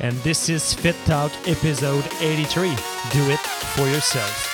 and this is Fit Talk episode 83 Do It For Yourself.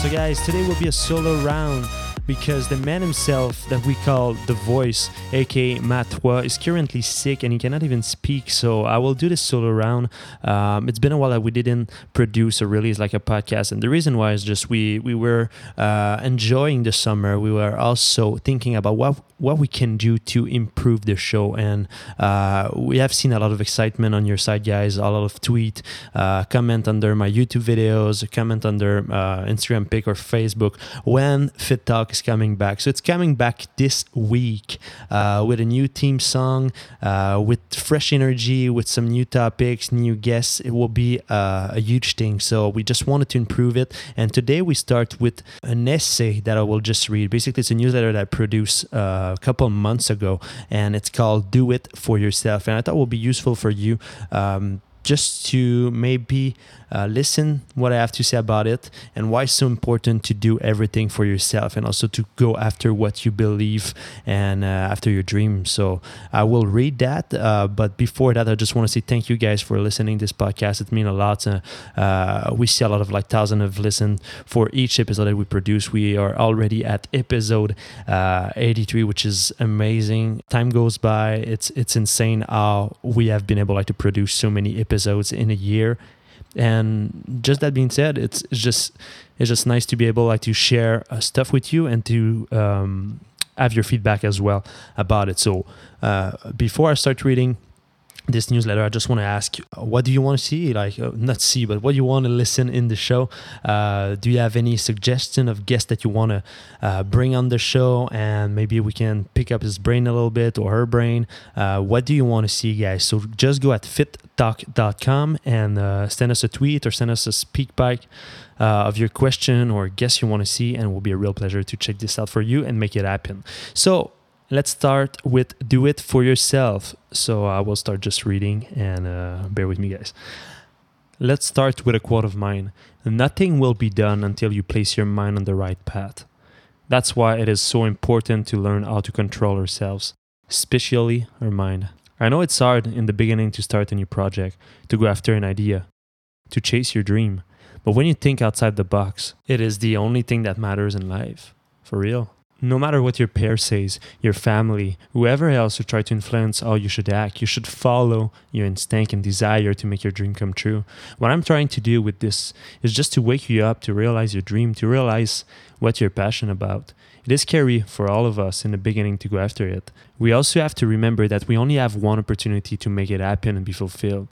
So, guys, today will be a solo round because the man himself that we call the voice, aka Matwa, is currently sick and he cannot even speak. So I will do this solo round. Um, it's been a while that we didn't produce or release like a podcast, and the reason why is just we we were uh, enjoying the summer. We were also thinking about what what we can do to improve the show, and uh, we have seen a lot of excitement on your side, guys. A lot of tweet, uh, comment under my YouTube videos, comment under uh, Instagram pic or Facebook when Fit Talk is coming back. So it's coming back this week uh, with a new theme song, uh, with fresh energy, with some new topics, new guests. It will be uh, a huge thing. So we just wanted to improve it. And today we start with an essay that I will just read. Basically, it's a newsletter that I produced uh, a couple months ago, and it's called "Do It for Yourself." And I thought it would be useful for you. Um, just to maybe uh, listen what I have to say about it and why it's so important to do everything for yourself and also to go after what you believe and uh, after your dreams. So I will read that, uh, but before that, I just want to say thank you guys for listening this podcast. It means a lot. Uh, we see a lot of like thousands of listen for each episode that we produce. We are already at episode uh, 83, which is amazing. Time goes by. It's it's insane how we have been able like to produce so many episodes in a year. And just that being said it's, it's just it's just nice to be able like to share uh, stuff with you and to um, have your feedback as well about it. So uh, before i start reading this newsletter, I just want to ask you, what do you want to see? Like, uh, not see, but what do you want to listen in the show? Uh, do you have any suggestion of guests that you want to uh, bring on the show? And maybe we can pick up his brain a little bit or her brain. Uh, what do you want to see, guys? So just go at fittalk.com and uh, send us a tweet or send us a SpeakPipe. Uh, of your question or guest you want to see, and it will be a real pleasure to check this out for you and make it happen. So, let's start with do it for yourself. So I will start just reading and uh, bear with me, guys. Let's start with a quote of mine Nothing will be done until you place your mind on the right path. That's why it is so important to learn how to control ourselves, especially our mind. I know it's hard in the beginning to start a new project, to go after an idea, to chase your dream. But when you think outside the box, it is the only thing that matters in life. For real no matter what your peer says, your family, whoever else who try to influence how you should act, you should follow your instinct and desire to make your dream come true. What I'm trying to do with this is just to wake you up to realize your dream, to realize what you're passionate about. It is scary for all of us in the beginning to go after it. We also have to remember that we only have one opportunity to make it happen and be fulfilled.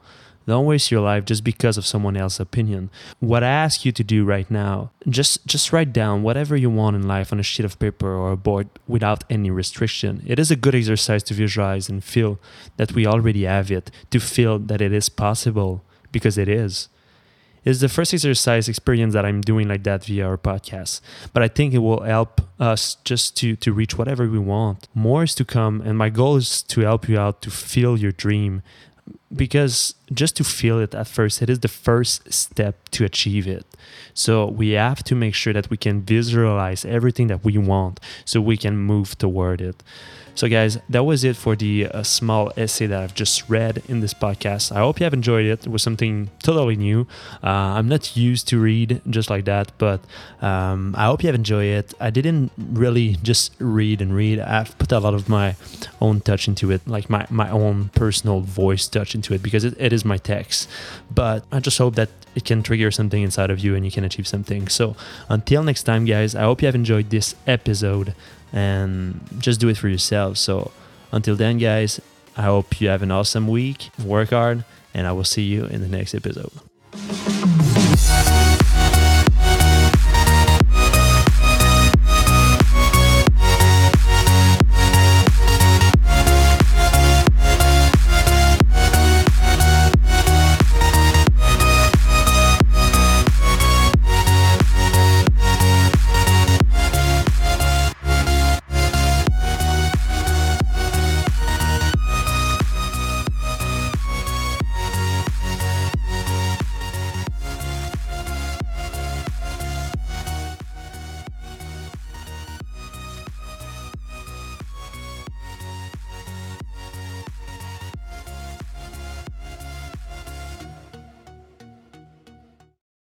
Don't waste your life just because of someone else's opinion. What I ask you to do right now, just just write down whatever you want in life on a sheet of paper or a board without any restriction. It is a good exercise to visualize and feel that we already have it, to feel that it is possible because it is. It's the first exercise experience that I'm doing like that via our podcast. But I think it will help us just to to reach whatever we want. More is to come, and my goal is to help you out to feel your dream, because just to feel it at first, it is the first step to achieve it. So we have to make sure that we can visualize everything that we want so we can move toward it. So, guys, that was it for the uh, small essay that I've just read in this podcast. I hope you have enjoyed it. It was something totally new. Uh, I'm not used to read just like that, but um, I hope you have enjoyed it. I didn't really just read and read, I've put a lot of my own touch into it, like my, my own personal voice touch into it, because it, it is my text. But I just hope that it can trigger something inside of you and you can achieve something. So, until next time, guys, I hope you have enjoyed this episode and just do it for yourself. So until then, guys, I hope you have an awesome week. Work hard, and I will see you in the next episode.